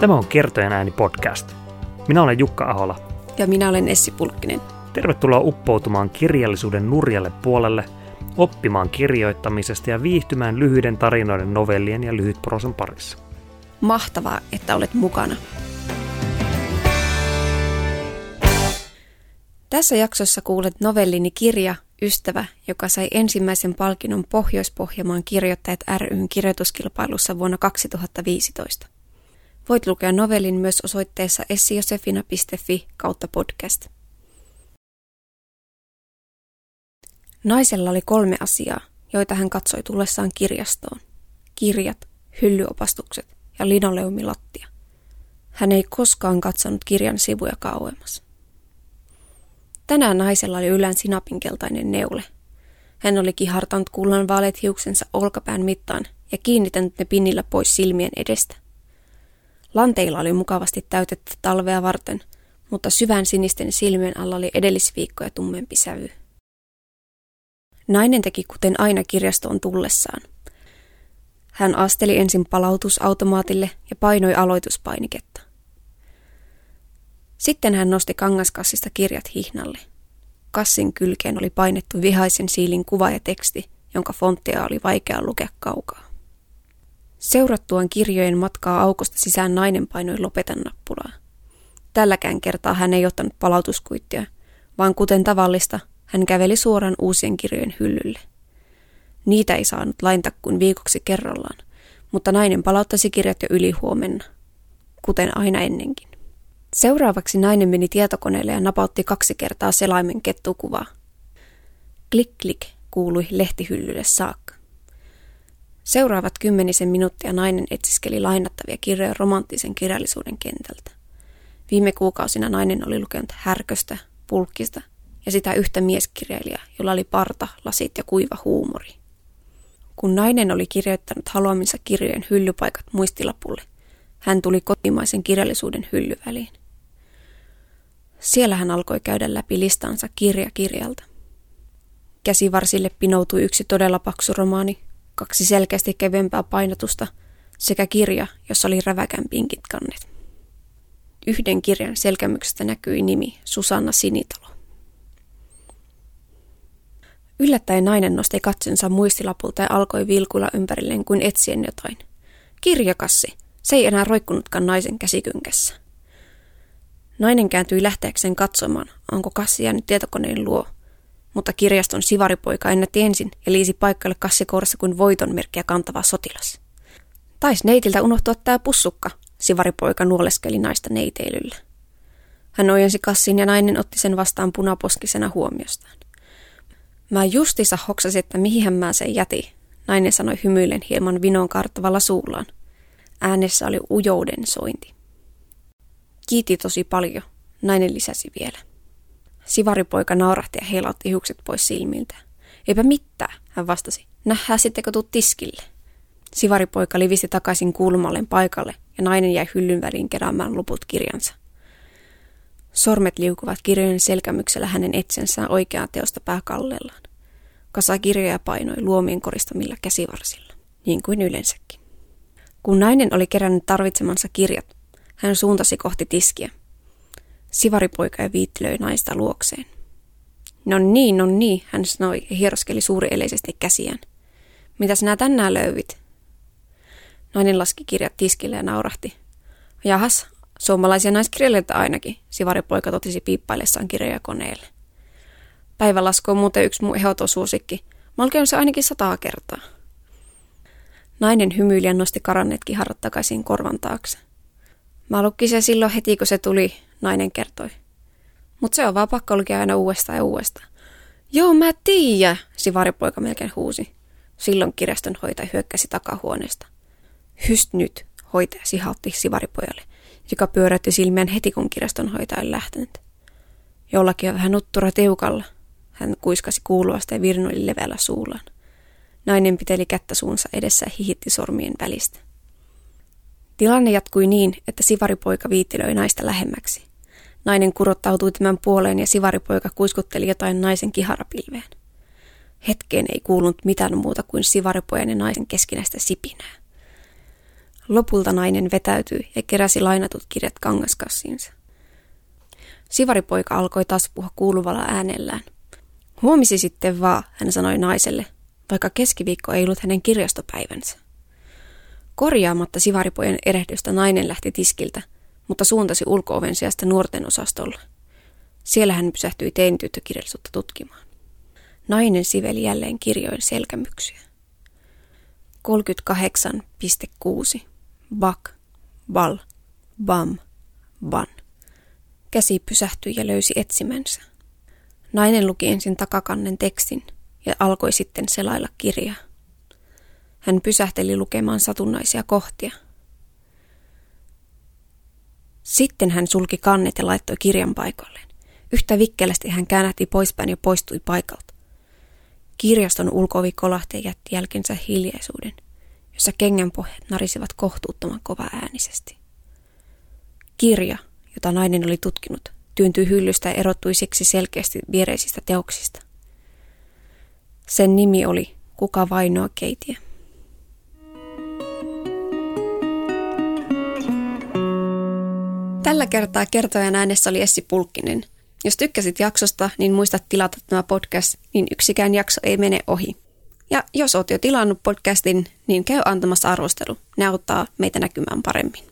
Tämä on Kertojen ääni podcast. Minä olen Jukka Ahola. Ja minä olen Essi Pulkkinen. Tervetuloa uppoutumaan kirjallisuuden nurjalle puolelle, oppimaan kirjoittamisesta ja viihtymään lyhyiden tarinoiden, novellien ja lyhytprosan parissa. Mahtavaa, että olet mukana. Tässä jaksossa kuulet novellini kirja Ystävä, joka sai ensimmäisen palkinnon Pohjois-Pohjanmaan kirjoittajat ryn kirjoituskilpailussa vuonna 2015. Voit lukea novellin myös osoitteessa essiosefina.fi kautta podcast. Naisella oli kolme asiaa, joita hän katsoi tullessaan kirjastoon. Kirjat, hyllyopastukset ja linoleumilattia. Hän ei koskaan katsonut kirjan sivuja kauemmas. Tänään naisella oli ylän sinapinkeltainen neule. Hän oli kihartanut kullan vaaleet hiuksensa olkapään mittaan ja kiinnittänyt ne pinnillä pois silmien edestä. Lanteilla oli mukavasti täytettä talvea varten, mutta syvän sinisten silmien alla oli edellisviikkoja tummempi sävy. Nainen teki kuten aina kirjastoon tullessaan. Hän asteli ensin palautusautomaatille ja painoi aloituspainiketta. Sitten hän nosti kangaskassista kirjat hihnalle. Kassin kylkeen oli painettu vihaisen siilin kuva ja teksti, jonka fonttia oli vaikea lukea kaukaa. Seurattuaan kirjojen matkaa aukosta sisään nainen painoi lopetan nappulaa. Tälläkään kertaa hän ei ottanut palautuskuittia, vaan kuten tavallista, hän käveli suoraan uusien kirjojen hyllylle. Niitä ei saanut lainta kuin viikoksi kerrallaan, mutta nainen palauttasi kirjat jo yli huomenna, kuten aina ennenkin. Seuraavaksi nainen meni tietokoneelle ja napautti kaksi kertaa selaimen kettukuvaa. Klik klik kuului lehtihyllylle saakka. Seuraavat kymmenisen minuuttia nainen etsiskeli lainattavia kirjoja romanttisen kirjallisuuden kentältä. Viime kuukausina nainen oli lukenut härköstä, pulkkista ja sitä yhtä mieskirjailijaa, jolla oli parta, lasit ja kuiva huumori. Kun nainen oli kirjoittanut haluaminsa kirjojen hyllypaikat muistilapulle, hän tuli kotimaisen kirjallisuuden hyllyväliin. Siellä hän alkoi käydä läpi listansa kirja kirjalta. Käsivarsille pinoutui yksi todella paksu romaani, kaksi selkeästi kevyempää painotusta sekä kirja, jossa oli räväkän pinkit kannet. Yhden kirjan selkämyksestä näkyi nimi Susanna Sinitalo. Yllättäen nainen nosti katsensa muistilapulta ja alkoi vilkuilla ympärilleen kuin etsien jotain. Kirjakassi. Se ei enää roikkunutkaan naisen käsikynkässä. Nainen kääntyi lähteäkseen katsomaan, onko kassi jäänyt tietokoneen luo – mutta kirjaston sivaripoika ennätti ensin ja liisi paikalle kassikourassa kuin voiton merkkiä kantava sotilas. Tais neitiltä unohtua tää pussukka, sivaripoika nuoleskeli naista neiteilyllä. Hän ojensi kassin ja nainen otti sen vastaan punaposkisena huomiostaan. Mä justissa hoksasin, että mihin mä sen jäti, nainen sanoi hymyillen hieman vinon karttavalla suullaan. Äänessä oli ujouden sointi. Kiiti tosi paljon, nainen lisäsi vielä. Sivaripoika naurahti ja heilautti hiukset pois silmiltä. Eipä mitään, hän vastasi. Nähdään sitten, kun tuut tiskille. Sivaripoika livisti takaisin kulmalleen paikalle ja nainen jäi hyllyn väliin keräämään loput kirjansa. Sormet liukuvat kirjojen selkämyksellä hänen etsensään oikeaa teosta pääkallellaan. Kasa kirjoja painoi luomien koristamilla käsivarsilla, niin kuin yleensäkin. Kun nainen oli kerännyt tarvitsemansa kirjat, hän suuntasi kohti tiskiä. Sivaripoika ja viittilöi naista luokseen. No niin, no niin, hän sanoi ja hieroskeli suurieleisesti käsiään. Mitä sinä tänään löyvit? Nainen laski kirjat tiskille ja naurahti. Jahas, suomalaisia naiskirjailijoita ainakin, sivaripoika totisi piippaillessaan kirjoja koneelle. Päivälasku on muuten yksi mun ehdotosuosikki. Mä se ainakin sataa kertaa. Nainen hymyili ja nosti karanneet kiharrat takaisin korvan taakse. Mä lukkin se silloin heti, kun se tuli, nainen kertoi. Mutta se on vaan pakko lukea aina uudestaan ja uudestaan. Joo, mä tiiä, sivaripoika melkein huusi. Silloin kirjastonhoitaja hyökkäsi takahuoneesta. Hyst nyt, hoitaja sihautti sivaripojalle, joka pyöräytti silmiään heti kun kirjastonhoitaja oli lähtenyt. Jollakin on vähän nuttura tiukalla. Hän kuiskasi kuuluvasta ja virnoili leveällä suullaan. Nainen piteli kättä suunsa edessä ja hihitti sormien välistä. Tilanne jatkui niin, että sivaripoika viittilöi naista lähemmäksi. Nainen kurottautui tämän puoleen ja sivaripoika kuiskutteli jotain naisen kiharapilveen. Hetkeen ei kuulunut mitään muuta kuin sivaripojan ja naisen keskinäistä sipinää. Lopulta nainen vetäytyi ja keräsi lainatut kirjat kangaskassiinsa. Sivaripoika alkoi taas puhua kuuluvalla äänellään. Huomisi sitten vaan, hän sanoi naiselle, vaikka keskiviikko ei ollut hänen kirjastopäivänsä. Korjaamatta sivaripojen erehdystä nainen lähti tiskiltä, mutta suuntasi ulkooven sijasta nuorten osastolle. Siellä hän pysähtyi teinityttökirjallisuutta tutkimaan. Nainen siveli jälleen kirjojen selkämyksiä. 38.6. Bak, bal, bam, ban. Käsi pysähtyi ja löysi etsimänsä. Nainen luki ensin takakannen tekstin ja alkoi sitten selailla kirjaa. Hän pysähteli lukemaan satunnaisia kohtia. Sitten hän sulki kannet ja laittoi kirjan paikoilleen. Yhtä vikkelästi hän käännähti poispäin ja poistui paikalta. Kirjaston ulkoovi kolahti ja jätti jälkensä hiljaisuuden, jossa kengänpohjat narisivat kohtuuttoman kova äänisesti. Kirja, jota nainen oli tutkinut, työntyi hyllystä ja erottui siksi selkeästi viereisistä teoksista. Sen nimi oli Kuka vainoa keitiä. Tällä kertaa kertojan äänessä oli Essi Pulkkinen. Jos tykkäsit jaksosta, niin muista tilata tämä podcast, niin yksikään jakso ei mene ohi. Ja jos oot jo tilannut podcastin, niin käy antamassa arvostelu. Ne auttaa meitä näkymään paremmin.